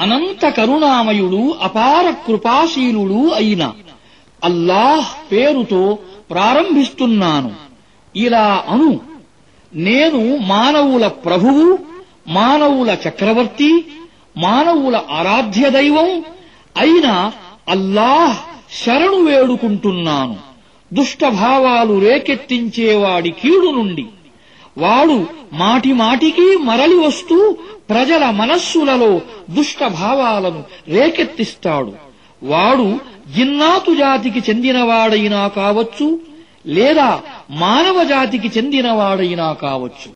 అనంత కరుణామయుడు అపార కృపాశీలుడు అయిన అల్లాహ్ పేరుతో ప్రారంభిస్తున్నాను. ఇలా అను. నేను మానవుల ప్రభువు మానవుల చక్రవర్తి మానవుల ఆరాధ్య దైవం అయిన అల్లాహ్ శరణు వేడుకుంటున్నాను. దుష్టభావాలు రేకెత్తించేవాడి కీడు నుండి. వాడు మాటి మాటికి మరలి వస్తూ ప్రజల మనస్సులలో దుష్ట భావాలను రేకెత్తిస్తాడు. వాడు జిన్నాతు జాతికి చెందినవాడైనా కావచ్చు లేదా మానవ జాతికి చెందినవాడైనా కావచ్చు.